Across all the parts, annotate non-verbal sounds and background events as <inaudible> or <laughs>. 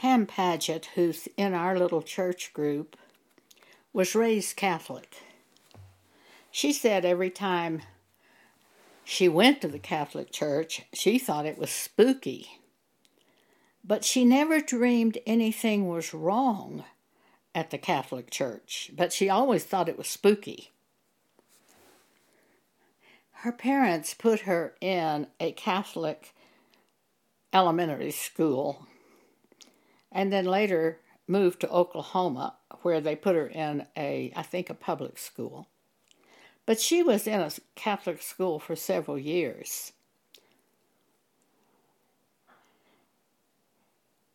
Pam Paget, who's in our little church group, was raised Catholic. She said every time she went to the Catholic Church, she thought it was spooky. But she never dreamed anything was wrong at the Catholic Church, but she always thought it was spooky. Her parents put her in a Catholic elementary school and then later moved to Oklahoma where they put her in a I think a public school. But she was in a Catholic school for several years.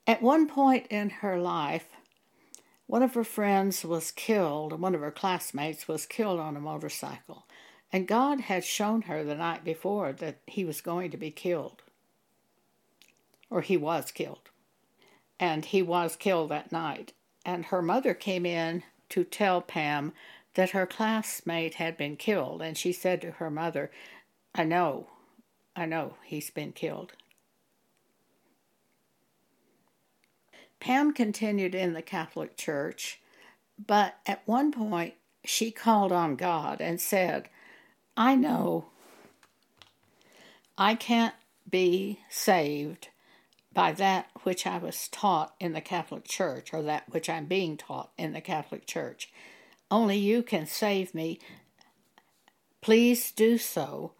At one point in her life, one of her friends was killed, one of her classmates was killed on a motorcycle. And God had shown her the night before that he was going to be killed. Or he was killed. And he was killed that night. And her mother came in to tell Pam that her classmate had been killed. And she said to her mother, I know, I know he's been killed. Pam continued in the Catholic Church, but at one point she called on God and said, I know I can't be saved by that which I was taught in the Catholic Church or that which I'm being taught in the Catholic Church. Only you can save me. Please do so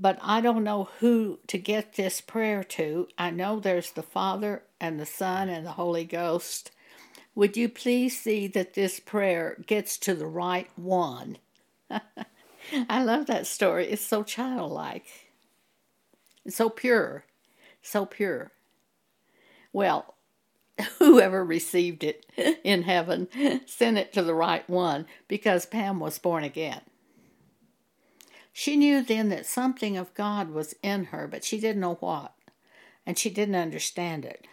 but I don't know who to get this prayer to. I know there's the Father and the Son and the Holy Ghost. Would you please see that this prayer gets to the right one? <laughs> I love that story. It's so childlike. It's so pure. So pure. Well, <laughs> whoever received it <laughs> in heaven sent it to the right one because Pam was born again. She knew then that something of God was in her, but she didn't know what, and she didn't understand it.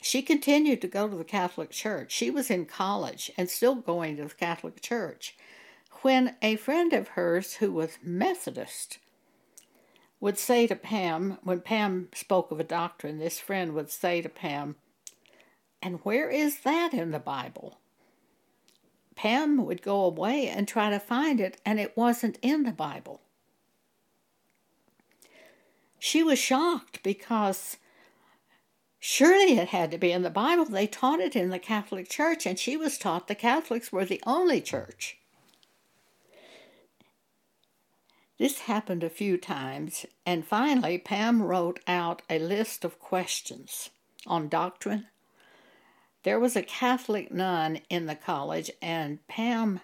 She continued to go to the Catholic Church. She was in college and still going to the Catholic Church. When a friend of hers who was Methodist would say to Pam, when Pam spoke of a doctrine, this friend would say to Pam, And where is that in the Bible? Pam would go away and try to find it, and it wasn't in the Bible she was shocked because surely it had to be in the Bible. They taught it in the Catholic Church, and she was taught the Catholics were the only church. This happened a few times, and finally, Pam wrote out a list of questions on doctrine. There was a Catholic nun in the college, and Pam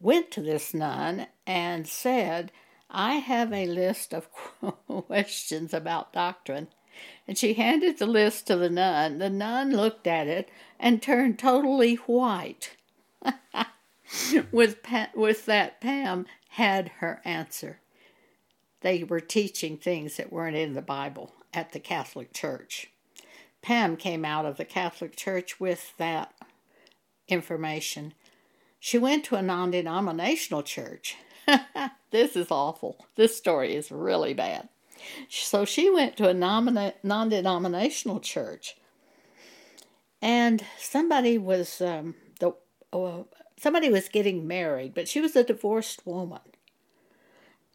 went to this nun and said, I have a list of <laughs> questions about doctrine. And she handed the list to the nun. The nun looked at it and turned totally white. <laughs> with, with that, Pam had her answer. They were teaching things that weren't in the Bible at the Catholic Church. Pam came out of the Catholic Church with that information. She went to a non denominational church <laughs> this is awful. This story is really bad. So she went to a non denominational church, and somebody was um, the uh, somebody was getting married, but she was a divorced woman.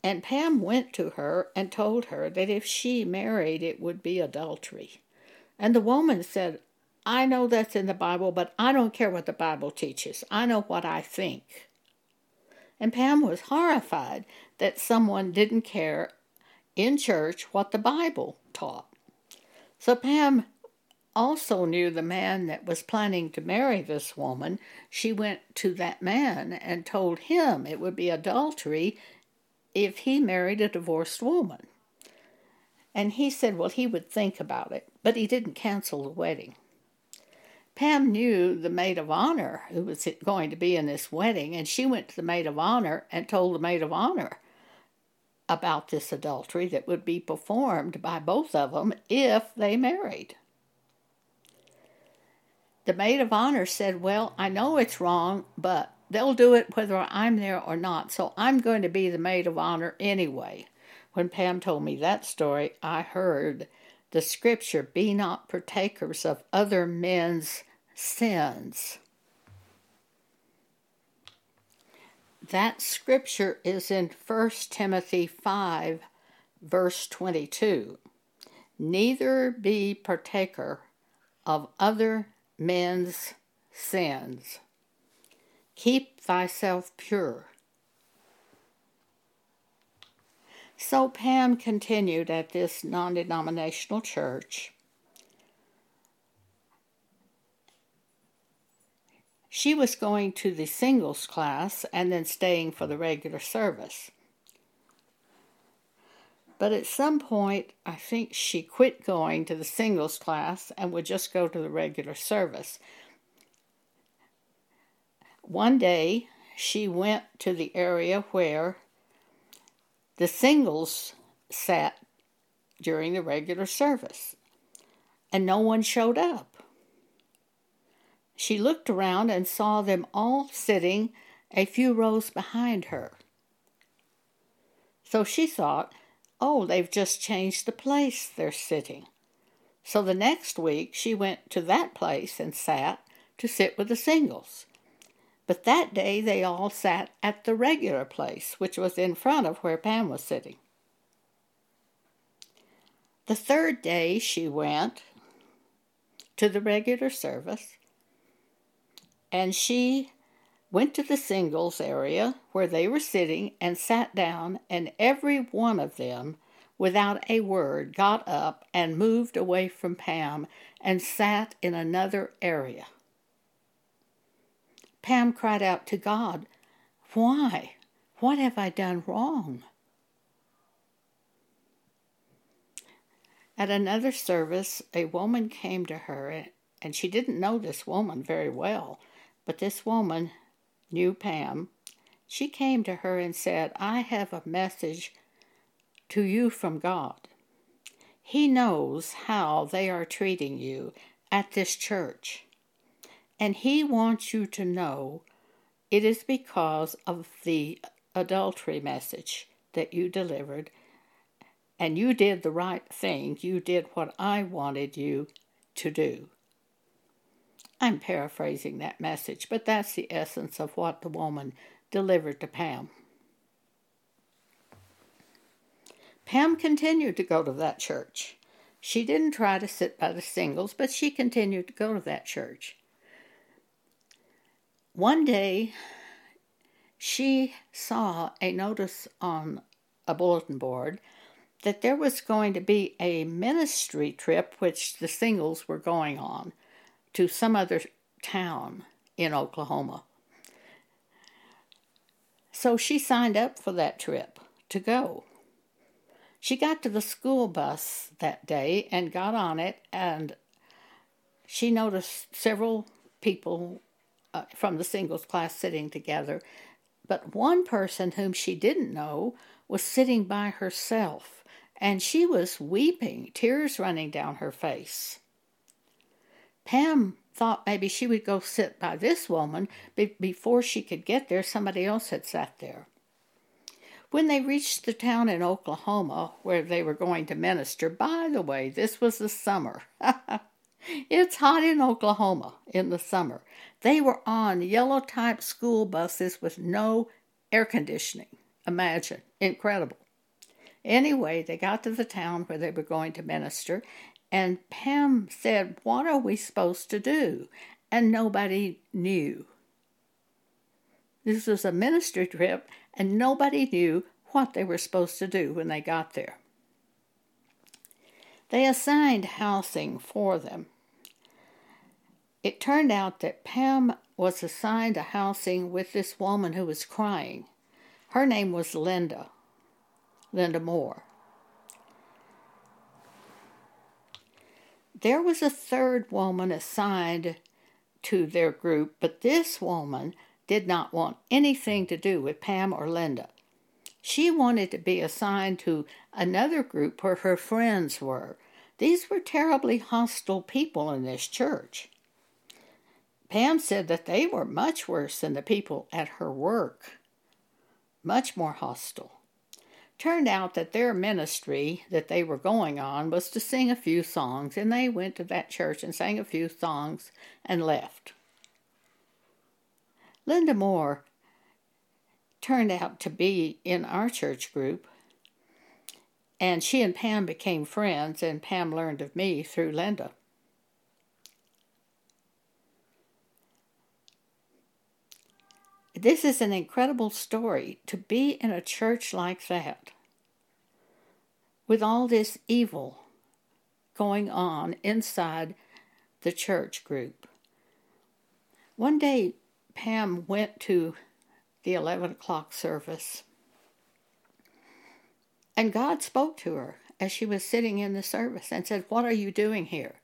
And Pam went to her and told her that if she married, it would be adultery. And the woman said, I know that's in the Bible, but I don't care what the Bible teaches. I know what I think and Pam was horrified that someone didn't care in church what the Bible taught. So Pam also knew the man that was planning to marry this woman. She went to that man and told him it would be adultery if he married a divorced woman. And he said, well, he would think about it, but he didn't cancel the wedding. Pam knew the maid of honor who was going to be in this wedding, and she went to the maid of honor and told the maid of honor about this adultery that would be performed by both of them if they married. The maid of honor said, Well, I know it's wrong, but they'll do it whether I'm there or not, so I'm going to be the maid of honor anyway. When Pam told me that story, I heard the scripture, Be not partakers of other men's sins. That scripture is in 1 Timothy 5, verse 22. Neither be partaker of other men's sins. Keep thyself pure. So Pam continued at this non denominational church. She was going to the singles class and then staying for the regular service. But at some point, I think she quit going to the singles class and would just go to the regular service. One day, she went to the area where the singles sat during the regular service, and no one showed up. She looked around and saw them all sitting a few rows behind her. So she thought, oh, they've just changed the place they're sitting. So the next week she went to that place and sat to sit with the singles. But that day they all sat at the regular place, which was in front of where Pam was sitting. The third day she went to the regular service, and she went to the singles area where they were sitting and sat down, and every one of them, without a word, got up and moved away from Pam and sat in another area. Pam cried out to God, Why? What have I done wrong? At another service, a woman came to her, and she didn't know this woman very well, but this woman knew Pam. She came to her and said, I have a message to you from God. He knows how they are treating you at this church. And he wants you to know it is because of the adultery message that you delivered. And you did the right thing. You did what I wanted you to do. I'm paraphrasing that message, but that's the essence of what the woman delivered to Pam. Pam continued to go to that church. She didn't try to sit by the singles, but she continued to go to that church. One day, she saw a notice on a bulletin board that there was going to be a ministry trip which the singles were going on to some other town in Oklahoma. So she signed up for that trip to go. She got to the school bus that day and got on it, and she noticed several people uh, from the singles class sitting together, but one person whom she didn't know was sitting by herself, and she was weeping, tears running down her face. Pam thought maybe she would go sit by this woman, but before she could get there, somebody else had sat there. When they reached the town in Oklahoma where they were going to minister, by the way, this was the summer. <laughs> it's hot in Oklahoma in the summer. They were on yellow type school buses with no air conditioning. Imagine. Incredible. Anyway, they got to the town where they were going to minister, and Pam said, What are we supposed to do? And nobody knew. This was a ministry trip, and nobody knew what they were supposed to do when they got there. They assigned housing for them it turned out that Pam was assigned a housing with this woman who was crying. Her name was Linda, Linda Moore. There was a third woman assigned to their group, but this woman did not want anything to do with Pam or Linda. She wanted to be assigned to another group where her friends were. These were terribly hostile people in this church. Pam said that they were much worse than the people at her work, much more hostile. Turned out that their ministry that they were going on was to sing a few songs, and they went to that church and sang a few songs and left. Linda Moore turned out to be in our church group, and she and Pam became friends, and Pam learned of me through Linda. This is an incredible story to be in a church like that with all this evil going on inside the church group. One day, Pam went to the 11 o'clock service, and God spoke to her as she was sitting in the service and said, What are you doing here?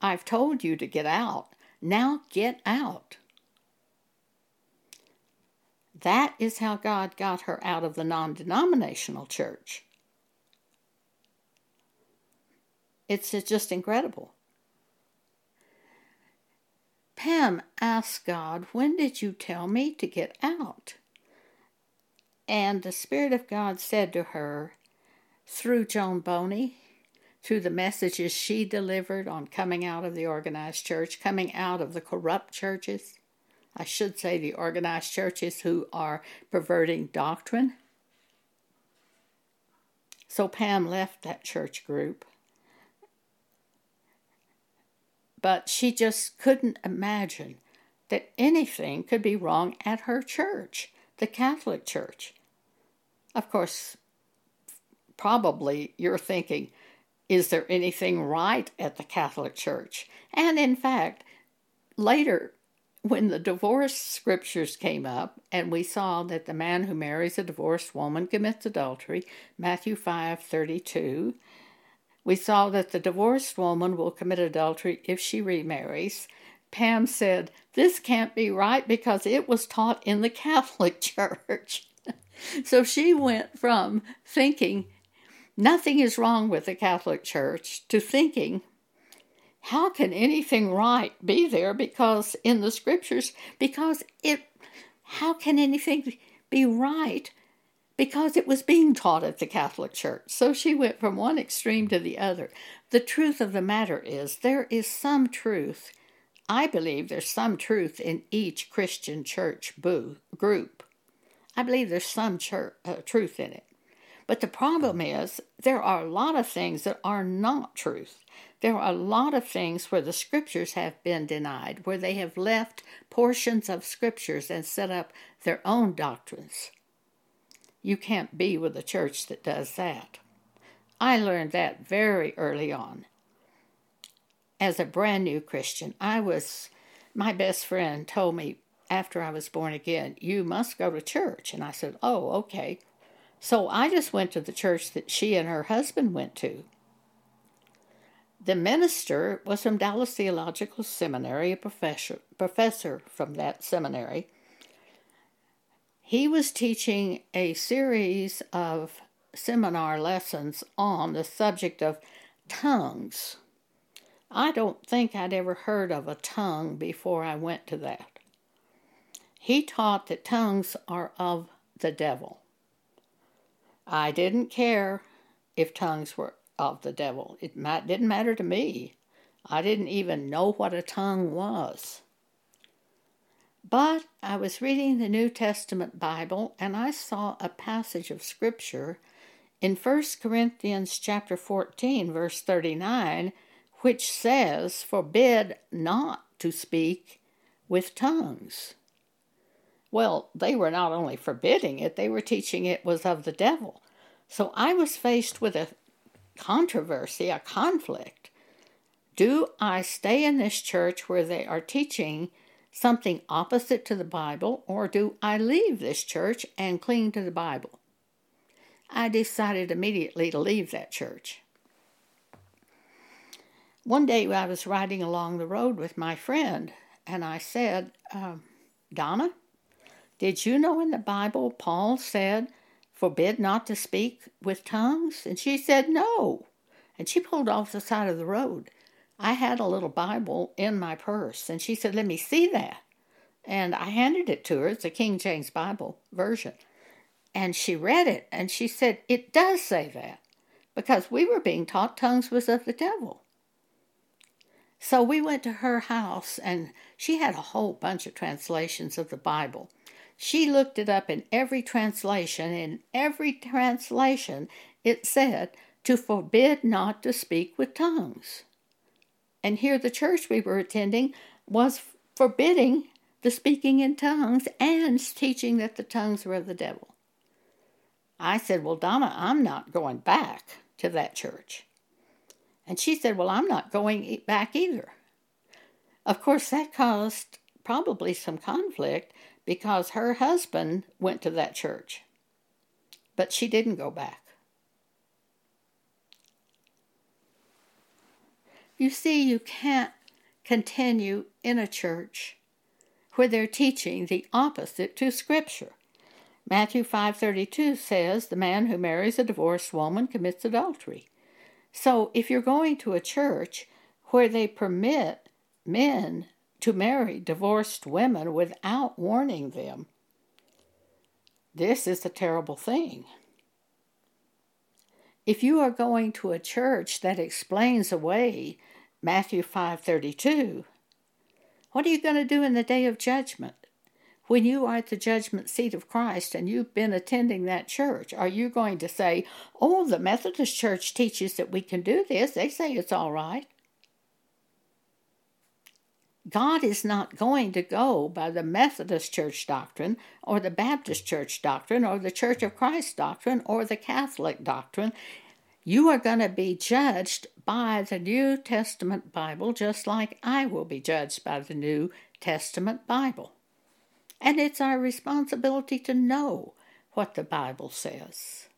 I've told you to get out. Now get out. That is how God got her out of the non denominational church. It's just incredible. Pam asked God, When did you tell me to get out? And the Spirit of God said to her, through Joan Boney, through the messages she delivered on coming out of the organized church, coming out of the corrupt churches, I should say the organized churches who are perverting doctrine. So Pam left that church group. But she just couldn't imagine that anything could be wrong at her church, the Catholic Church. Of course, probably you're thinking, is there anything right at the Catholic Church? And in fact, later when the divorce scriptures came up and we saw that the man who marries a divorced woman commits adultery, Matthew 5:32, we saw that the divorced woman will commit adultery if she remarries. Pam said, "This can't be right because it was taught in the Catholic <laughs> Church." <laughs> so she went from thinking nothing is wrong with the Catholic Church to thinking how can anything right be there because in the scriptures because it how can anything be right because it was being taught at the Catholic Church. So she went from one extreme to the other. The truth of the matter is there is some truth. I believe there's some truth in each Christian church boo, group. I believe there's some church, uh, truth in it. But the problem is there are a lot of things that are not truth. There are a lot of things where the scriptures have been denied, where they have left portions of scriptures and set up their own doctrines. You can't be with a church that does that. I learned that very early on. As a brand new Christian, I was, my best friend told me after I was born again, you must go to church. And I said, oh, okay. So I just went to the church that she and her husband went to. The minister was from Dallas Theological Seminary, a professor, professor from that seminary. He was teaching a series of seminar lessons on the subject of tongues. I don't think I'd ever heard of a tongue before I went to that. He taught that tongues are of the devil. I didn't care if tongues were of the devil. It didn't matter to me. I didn't even know what a tongue was. But I was reading the New Testament Bible and I saw a passage of scripture in 1 Corinthians chapter 14 verse 39 which says forbid not to speak with tongues. Well, they were not only forbidding it, they were teaching it was of the devil. So I was faced with a controversy, a conflict. Do I stay in this church where they are teaching something opposite to the Bible, or do I leave this church and cling to the Bible? I decided immediately to leave that church. One day I was riding along the road with my friend, and I said, um, Donna, did you know in the Bible Paul said forbid not to speak with tongues? And she said, No. And she pulled off the side of the road. I had a little Bible in my purse, and she said, Let me see that. And I handed it to her. It's a King James Bible version. and she read it and she said, It does say that because we were being taught tongues was of the devil. So we went to her house and she had a whole bunch of translations of the Bible. She looked it up in every translation. In every translation, it said to forbid not to speak with tongues. And here, the church we were attending was forbidding the speaking in tongues and teaching that the tongues were of the devil. I said, Well, Donna, I'm not going back to that church. And she said, Well, I'm not going back either. Of course, that caused probably some conflict because her husband went to that church, but she didn't go back. You see, you can't continue in a church where they're teaching the opposite to Scripture. Matthew 5:32 says the man who marries a divorced woman commits adultery. So if you're going to a church where they permit men to marry divorced women without warning them, this is a terrible thing. If you are going to a church that explains away Matthew 5:32, what are you going to do in the day of judgment? When you are at the judgment seat of Christ and you've been attending that church, are you going to say, Oh, the Methodist Church teaches that we can do this? They say it's all right. God is not going to go by the Methodist Church doctrine or the Baptist Church doctrine or the Church of Christ doctrine or the Catholic doctrine. You are going to be judged by the New Testament Bible just like I will be judged by the New Testament Bible. And it's our responsibility to know what the Bible says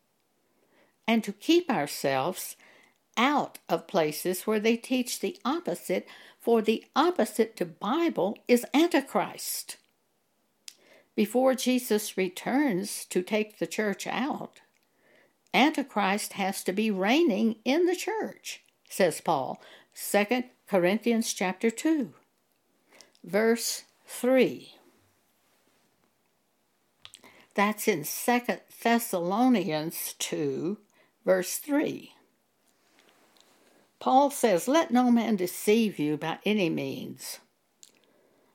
and to keep ourselves out of places where they teach the opposite, for the opposite to Bible is Antichrist. Before Jesus returns to take the church out, Antichrist has to be reigning in the church, says Paul, 2 Corinthians chapter 2, verse 3. That's in Second Thessalonians 2, verse 3. Paul says, Let no man deceive you by any means,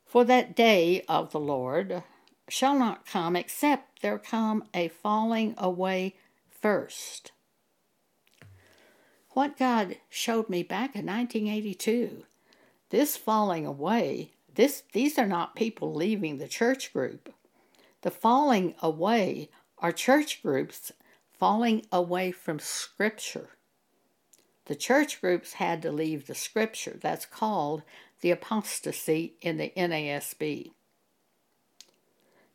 for that day of the Lord shall not come except there come a falling away first. What God showed me back in 1982, this falling away, this, these are not people leaving the church group. The falling away are church groups falling away from Scripture. The church groups had to leave the Scripture. That's called the apostasy in the NASB.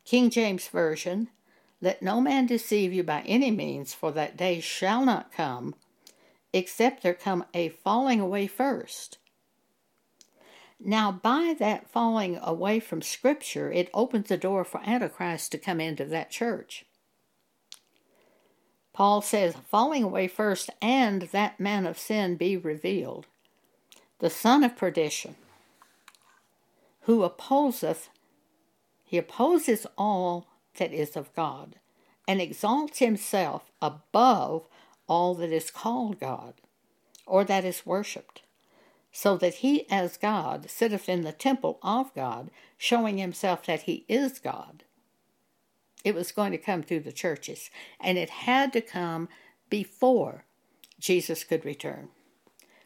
King James Version Let no man deceive you by any means, for that day shall not come, except there come a falling away first now, by that falling away from Scripture, it opens the door for Antichrist to come into that church. Paul says, falling away first, and that man of sin be revealed, the son of perdition, who opposeth, he opposes all that is of God, and exalts himself above all that is called God, or that is worshipped so that he as God sitteth in the temple of God, showing himself that he is God. It was going to come through the churches, and it had to come before Jesus could return.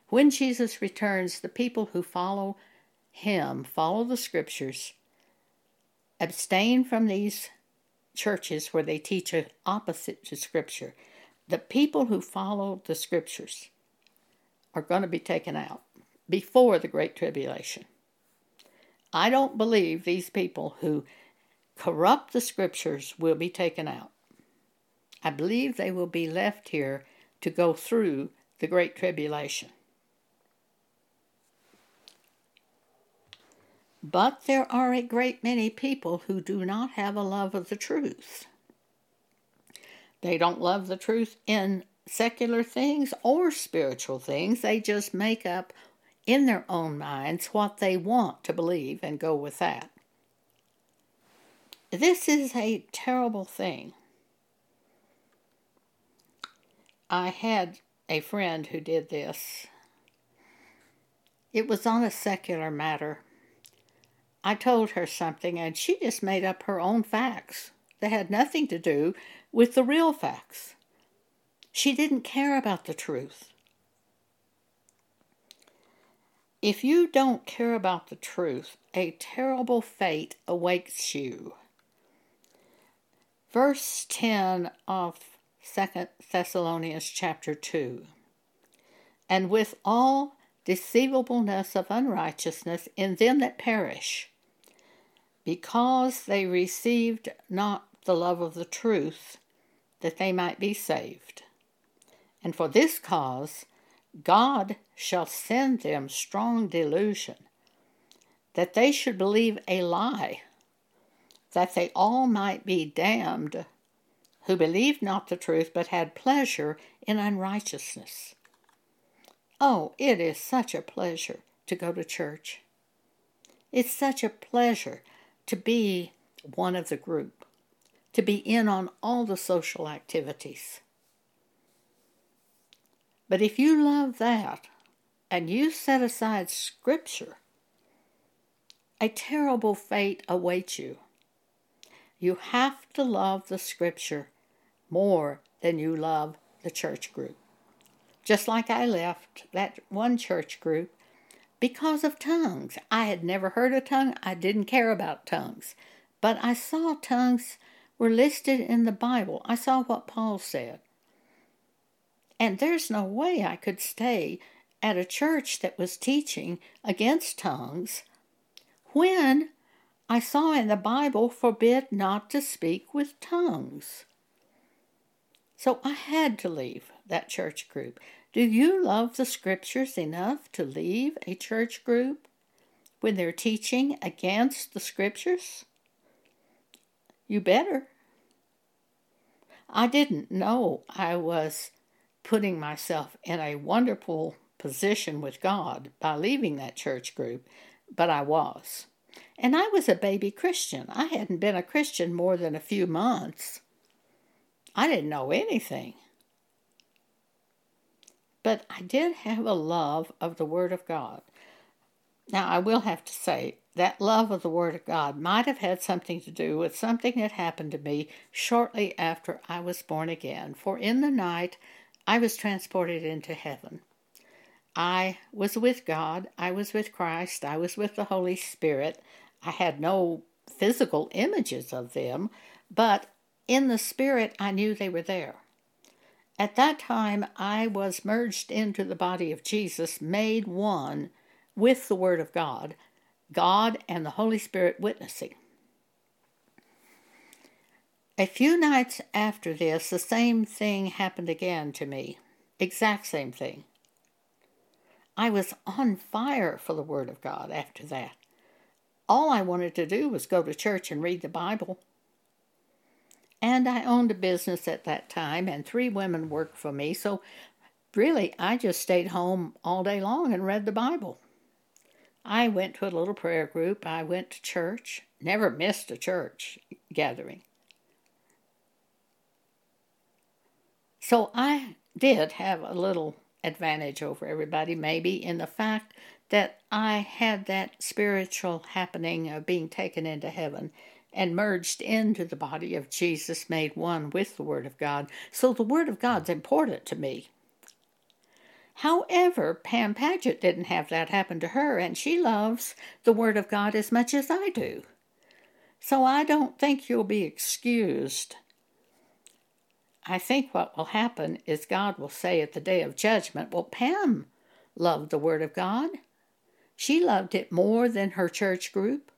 When Jesus returns, the people who follow him follow the scriptures, abstain from these churches where they teach opposite to scripture. The people who follow the scriptures are going to be taken out before the Great Tribulation. I don't believe these people who corrupt the scriptures will be taken out. I believe they will be left here to go through the Great Tribulation. But there are a great many people who do not have a love of the truth. They don't love the truth in secular things or spiritual things. They just make up in their own minds what they want to believe and go with that. This is a terrible thing. I had a friend who did this. It was on a secular matter. I told her something, and she just made up her own facts that had nothing to do with the real facts. She didn't care about the truth. If you don't care about the truth, a terrible fate awaits you. Verse 10 of 2 Thessalonians chapter 2. And with all deceivableness of unrighteousness in them that perish, because they received not the love of the truth, that they might be saved. And for this cause God shall send them strong delusion, that they should believe a lie, that they all might be damned, who believed not the truth, but had pleasure in unrighteousness. Oh, it is such a pleasure to go to church. It's such a pleasure to be one of the group, to be in on all the social activities. But if you love that and you set aside Scripture, a terrible fate awaits you. You have to love the Scripture more than you love the church group. Just like I left that one church group because of tongues. I had never heard a tongue, I didn't care about tongues. But I saw tongues were listed in the Bible. I saw what Paul said. And there's no way I could stay at a church that was teaching against tongues when I saw in the Bible forbid not to speak with tongues. So I had to leave that church group. Do you love the scriptures enough to leave a church group when they're teaching against the scriptures? You better. I didn't know I was putting myself in a wonderful position with God by leaving that church group, but I was. And I was a baby Christian. I hadn't been a Christian more than a few months. I didn't know anything. But I did have a love of the Word of God. Now, I will have to say, that love of the Word of God might have had something to do with something that happened to me shortly after I was born again, for in the night I was transported into heaven. I was with God, I was with Christ, I was with the Holy Spirit. I had no physical images of them, but in the Spirit I knew they were there. At that time, I was merged into the body of Jesus, made one with the Word of God, God and the Holy Spirit witnessing. A few nights after this, the same thing happened again to me. Exact same thing. I was on fire for the Word of God after that. All I wanted to do was go to church and read the Bible. And I owned a business at that time, and three women worked for me, so really I just stayed home all day long and read the Bible. I went to a little prayer group, I went to church, never missed a church gathering. So I did have a little advantage over everybody, maybe, in the fact that I had that spiritual happening of being taken into heaven and merged into the body of Jesus, made one with the Word of God. So the Word of God's important to me. However, Pam Paget didn't have that happen to her, and she loves the Word of God as much as I do. So I don't think you'll be excused. I think what will happen is God will say at the day of judgment, Well, Pam loved the Word of God. She loved it more than her church group.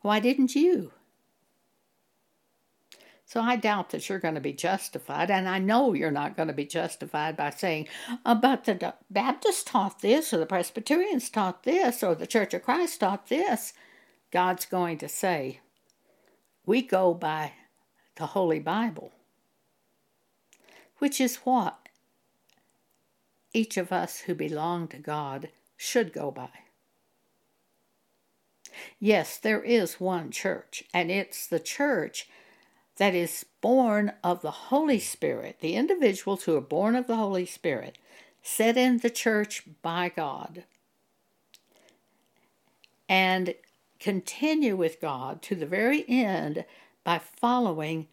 Why didn't you? So I doubt that you're going to be justified, and I know you're not going to be justified by saying, uh, but the Baptists taught this, or the Presbyterians taught this, or the Church of Christ taught this. God's going to say, we go by the Holy Bible, which is what each of us who belong to God should go by. Yes, there is one church, and it's the church that is born of the Holy Spirit, the individuals who are born of the Holy Spirit, set in the church by God, and continue with God to the very end by following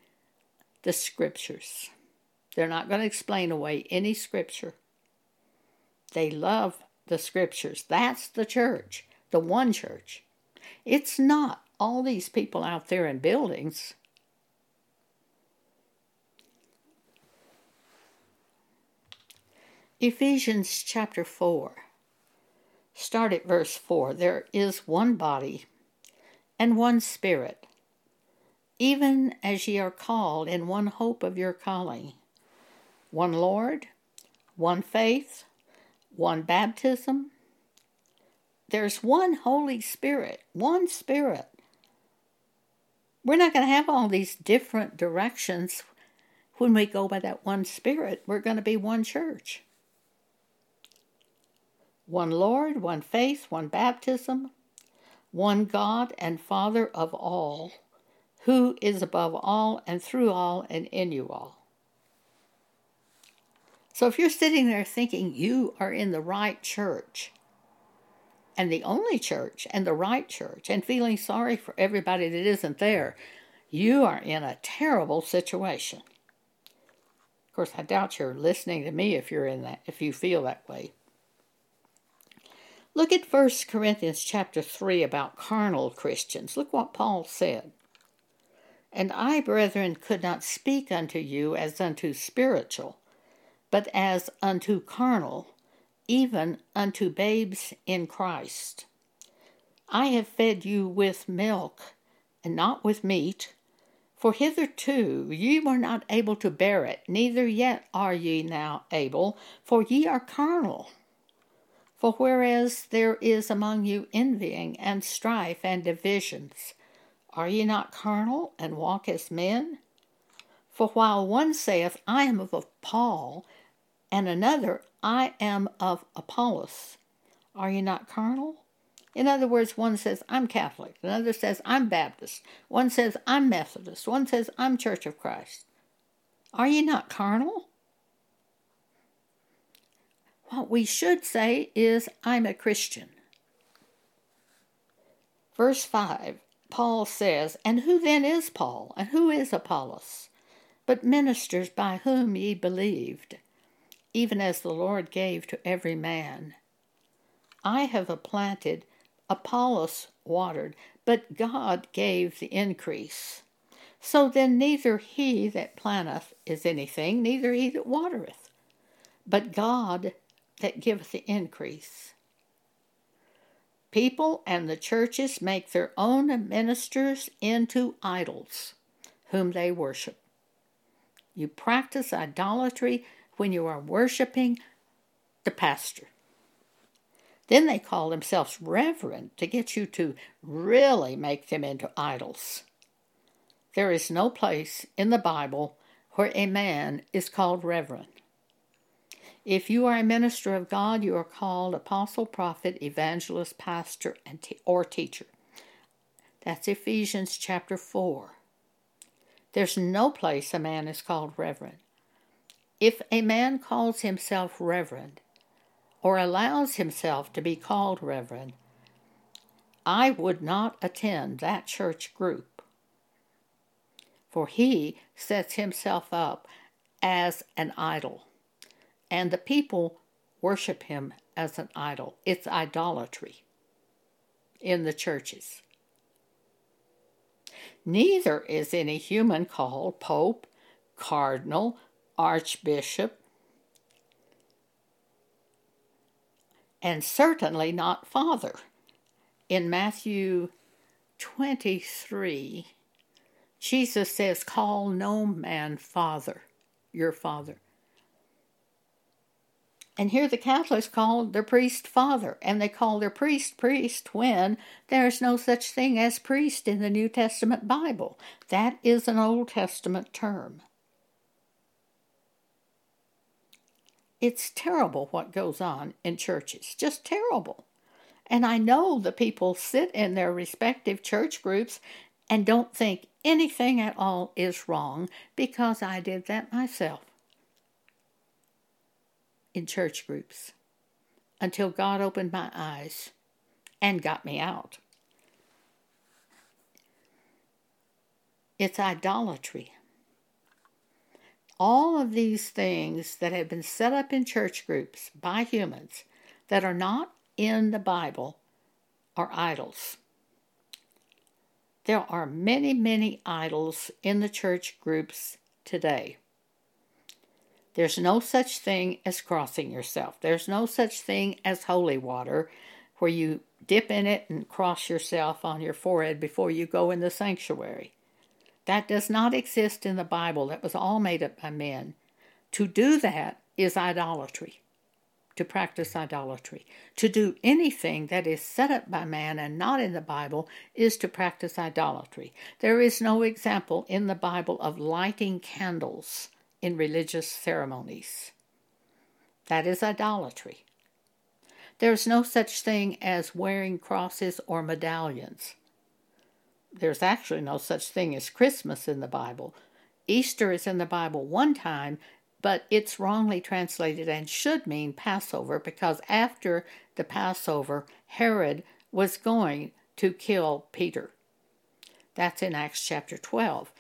the scriptures. They're not going to explain away any scripture. They love the scriptures. That's the church, the one church. It's not all these people out there in buildings. Ephesians chapter 4. Start at verse 4. There is one body and one spirit, even as ye are called in one hope of your calling, one Lord, one faith, one baptism. There's one Holy Spirit, one Spirit. We're not going to have all these different directions when we go by that one Spirit. We're going to be one church. One Lord, one faith, one baptism, one God and Father of all, who is above all and through all and in you all. So if you're sitting there thinking you are in the right church, and the only church, and the right church, and feeling sorry for everybody that isn't there, you are in a terrible situation. Of course, I doubt you're listening to me if you're in that if you feel that way. Look at 1 Corinthians chapter 3 about carnal Christians. Look what Paul said. And I, brethren, could not speak unto you as unto spiritual, but as unto carnal, even unto babes in Christ. I have fed you with milk, and not with meat, for hitherto ye were not able to bear it, neither yet are ye now able, for ye are carnal. For whereas there is among you envying and strife and divisions, are ye not carnal and walk as men? For while one saith, I am of Paul, and another, I am of Apollos, are ye not carnal? In other words, one says, I'm Catholic, another says, I'm Baptist, one says, I'm Methodist, one says, I'm Church of Christ. Are ye not carnal? What we should say is, I'm a Christian. Verse 5, Paul says, And who then is Paul, and who is Apollos? But ministers by whom ye believed, even as the Lord gave to every man. I have planted, Apollos watered, but God gave the increase. So then neither he that planteth is anything, neither he that watereth, but God that giveth the increase. People and the churches make their own ministers into idols, whom they worship. You practice idolatry when you are worshiping the pastor. Then they call themselves reverend to get you to really make them into idols. There is no place in the Bible where a man is called reverend. If you are a minister of God, you are called apostle, prophet, evangelist, pastor, and or teacher. That's Ephesians chapter 4. There's no place a man is called reverend. If a man calls himself reverend or allows himself to be called reverend, I would not attend that church group. For he sets himself up as an idol and the people worship him as an idol. It's idolatry in the churches. Neither is any human called pope, cardinal, archbishop, and certainly not father. In Matthew 23, Jesus says, Call no man father, your father. And here the Catholics call their priest father, and they call their priest priest when there's no such thing as priest in the New Testament Bible. That is an Old Testament term. It's terrible what goes on in churches, just terrible. And I know the people sit in their respective church groups and don't think anything at all is wrong because I did that myself in church groups until God opened my eyes and got me out. It's idolatry. All of these things that have been set up in church groups by humans that are not in the Bible are idols. There are many, many idols in the church groups today. There's no such thing as crossing yourself. There's no such thing as holy water where you dip in it and cross yourself on your forehead before you go in the sanctuary. That does not exist in the Bible. That was all made up by men. To do that is idolatry, to practice idolatry. To do anything that is set up by man and not in the Bible is to practice idolatry. There is no example in the Bible of lighting candles in religious ceremonies. That is idolatry. There is no such thing as wearing crosses or medallions there's actually no such thing as Christmas in the Bible. Easter is in the Bible one time, but it's wrongly translated and should mean Passover because after the Passover, Herod was going to kill Peter. That's in Acts chapter 12.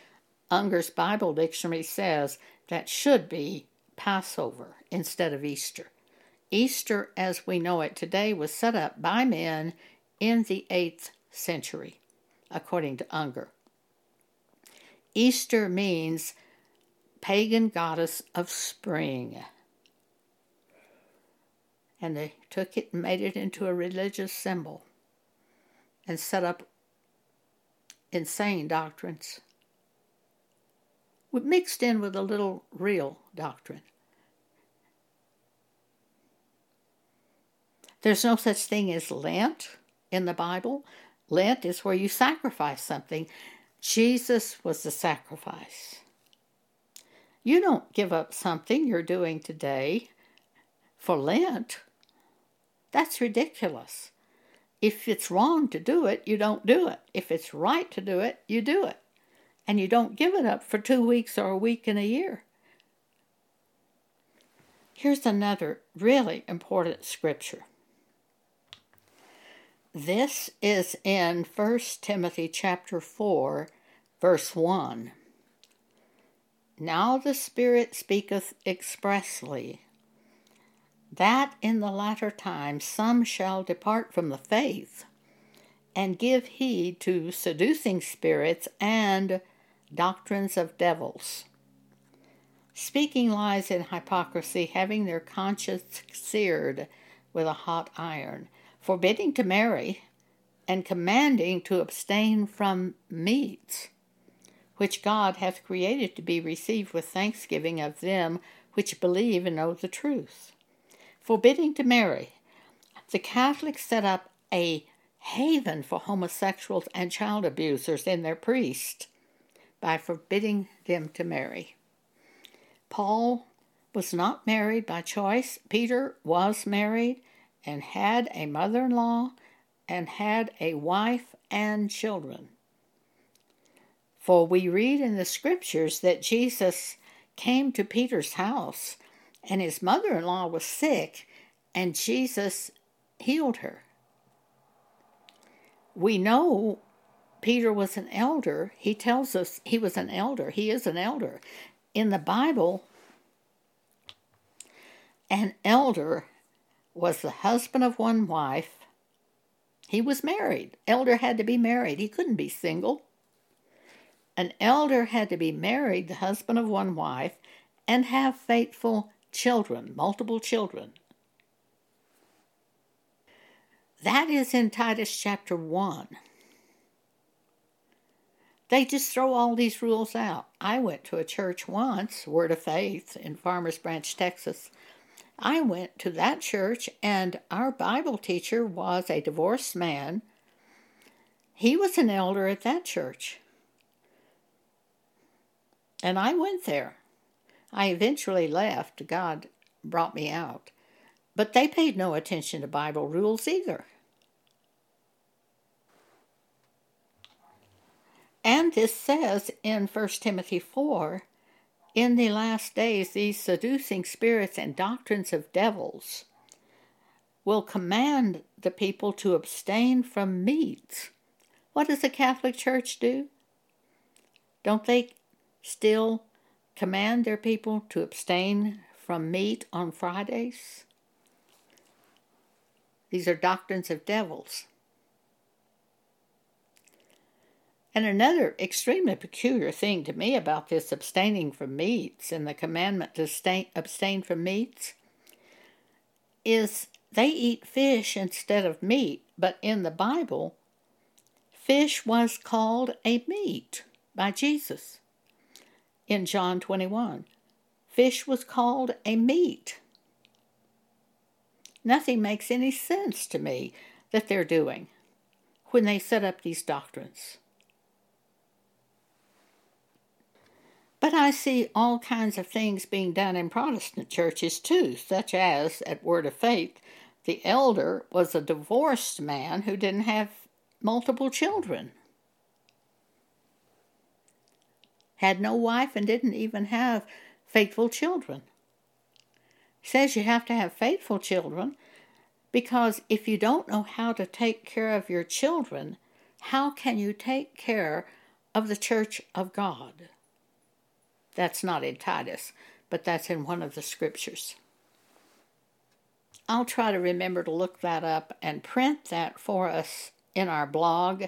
Unger's Bible Dictionary says that should be Passover instead of Easter. Easter, as we know it today, was set up by men in the 8th century according to Unger. Easter means pagan goddess of spring. And they took it and made it into a religious symbol and set up insane doctrines mixed in with a little real doctrine. There's no such thing as Lent in the Bible. Lent is where you sacrifice something. Jesus was the sacrifice. You don't give up something you're doing today for Lent. That's ridiculous. If it's wrong to do it, you don't do it. If it's right to do it, you do it. And you don't give it up for two weeks or a week in a year. Here's another really important scripture. This is in 1 Timothy chapter 4, verse 1. Now the Spirit speaketh expressly that in the latter times some shall depart from the faith and give heed to seducing spirits and doctrines of devils, speaking lies in hypocrisy, having their conscience seared with a hot iron forbidding to marry, and commanding to abstain from meats, which God hath created to be received with thanksgiving of them which believe and know the truth. Forbidding to marry. The Catholics set up a haven for homosexuals and child abusers in their priest by forbidding them to marry. Paul was not married by choice. Peter was married and had a mother in law and had a wife and children. For we read in the scriptures that Jesus came to Peter's house and his mother in law was sick and Jesus healed her. We know Peter was an elder. He tells us he was an elder. He is an elder. In the Bible, an elder was the husband of one wife. He was married. Elder had to be married. He couldn't be single. An elder had to be married, the husband of one wife, and have faithful children, multiple children. That is in Titus chapter 1. They just throw all these rules out. I went to a church once, Word of Faith, in Farmers Branch, Texas, I went to that church, and our Bible teacher was a divorced man. He was an elder at that church. And I went there. I eventually left. God brought me out. But they paid no attention to Bible rules either. And this says in 1 Timothy 4 In the last days, these seducing spirits and doctrines of devils will command the people to abstain from meats. What does the Catholic Church do? Don't they still command their people to abstain from meat on Fridays? These are doctrines of devils. And another extremely peculiar thing to me about this abstaining from meats and the commandment to stay, abstain from meats is they eat fish instead of meat, but in the Bible, fish was called a meat by Jesus. In John 21, fish was called a meat. Nothing makes any sense to me that they're doing when they set up these doctrines. But I see all kinds of things being done in Protestant churches too, such as at Word of Faith, the elder was a divorced man who didn't have multiple children, had no wife, and didn't even have faithful children. Says you have to have faithful children because if you don't know how to take care of your children, how can you take care of the church of God? That's not in Titus, but that's in one of the scriptures. I'll try to remember to look that up and print that for us in our blog.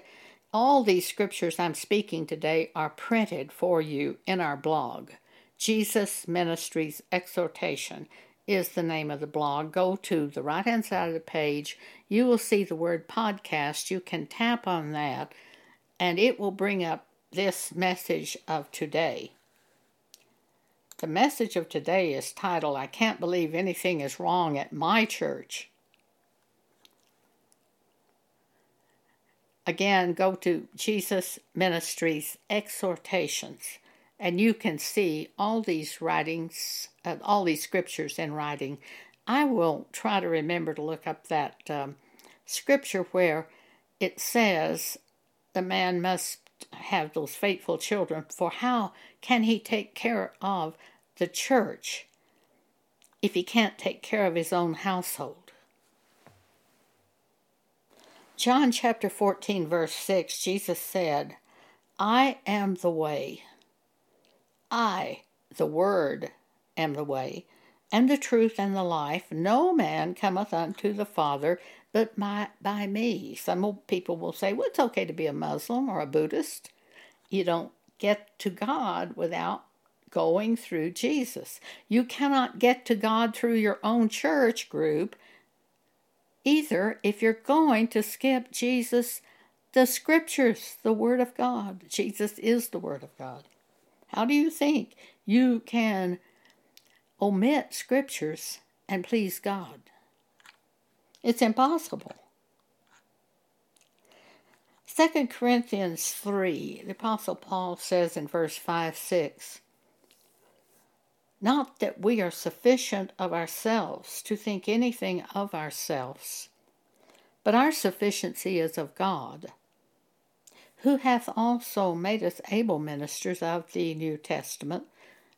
All these scriptures I'm speaking today are printed for you in our blog. Jesus Ministries Exhortation is the name of the blog. Go to the right hand side of the page. You will see the word podcast. You can tap on that, and it will bring up this message of today. The message of today is titled, I Can't Believe Anything is Wrong at My Church. Again, go to Jesus Ministries Exhortations, and you can see all these writings, uh, all these scriptures in writing. I will try to remember to look up that um, scripture where it says the man must have those faithful children, for how can he take care of the church if he can't take care of his own household? John chapter 14, verse 6, Jesus said, I am the way. I, the Word, am the way, and the truth, and the life. No man cometh unto the Father but by, by me. Some people will say, well, it's okay to be a Muslim or a Buddhist. You don't get to God without going through Jesus. You cannot get to God through your own church group either if you're going to skip Jesus, the scriptures, the Word of God. Jesus is the Word of God. How do you think you can omit scriptures and please God? It's impossible. 2 Corinthians 3, the Apostle Paul says in verse 5 6, Not that we are sufficient of ourselves to think anything of ourselves, but our sufficiency is of God, who hath also made us able ministers of the New Testament,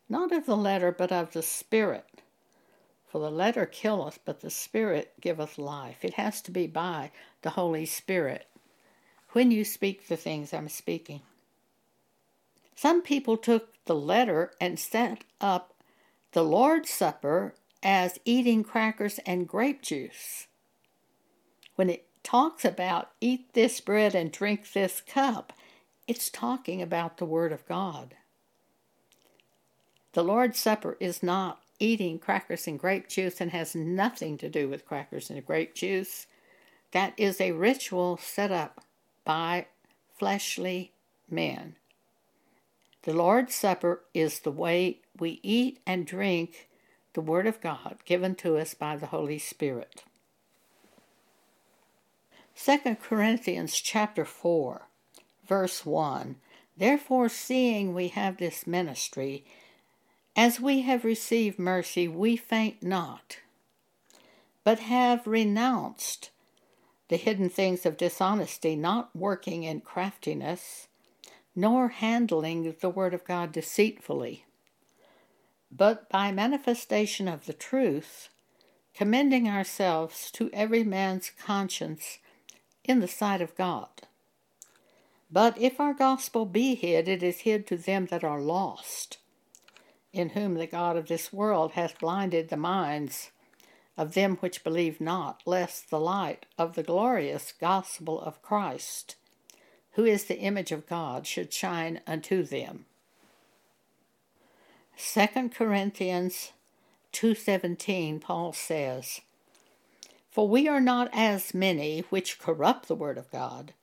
not of the letter, but of the Spirit. For the letter killeth, but the Spirit giveth life. It has to be by the Holy Spirit when you speak the things I'm speaking. Some people took the letter and set up the Lord's Supper as eating crackers and grape juice. When it talks about eat this bread and drink this cup, it's talking about the Word of God. The Lord's Supper is not eating crackers and grape juice and has nothing to do with crackers and grape juice. That is a ritual set up by fleshly men. The Lord's Supper is the way we eat and drink the Word of God given to us by the Holy Spirit. 2 Corinthians chapter 4, verse 1 Therefore, seeing we have this ministry, as we have received mercy, we faint not, but have renounced the hidden things of dishonesty, not working in craftiness, nor handling the word of God deceitfully, but by manifestation of the truth, commending ourselves to every man's conscience in the sight of God. But if our gospel be hid, it is hid to them that are lost, in whom the God of this world hath blinded the minds of them which believe not, lest the light of the glorious gospel of Christ, who is the image of God, should shine unto them. 2 Corinthians 2:17 Paul says, For we are not as many which corrupt the word of God,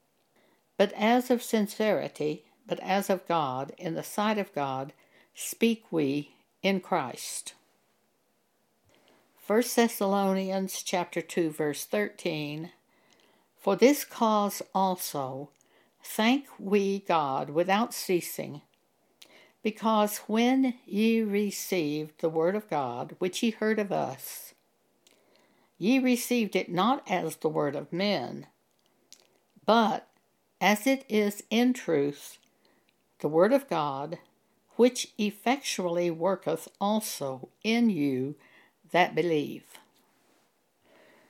but as of sincerity, but as of God, in the sight of God, speak we in Christ. 1 Thessalonians chapter 2 verse 13 For this cause also thank we God without ceasing because when ye received the word of God which ye heard of us ye received it not as the word of men but as it is in truth the Word of God, which effectually worketh also in you that believe.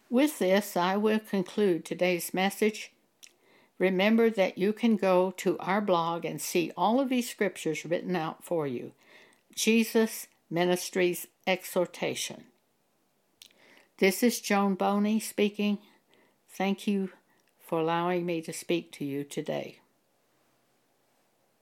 With this, I will conclude today's message. Remember that you can go to our blog and see all of these scriptures written out for you. Jesus Ministries Exhortation. This is Joan Boney speaking. Thank you for allowing me to speak to you today.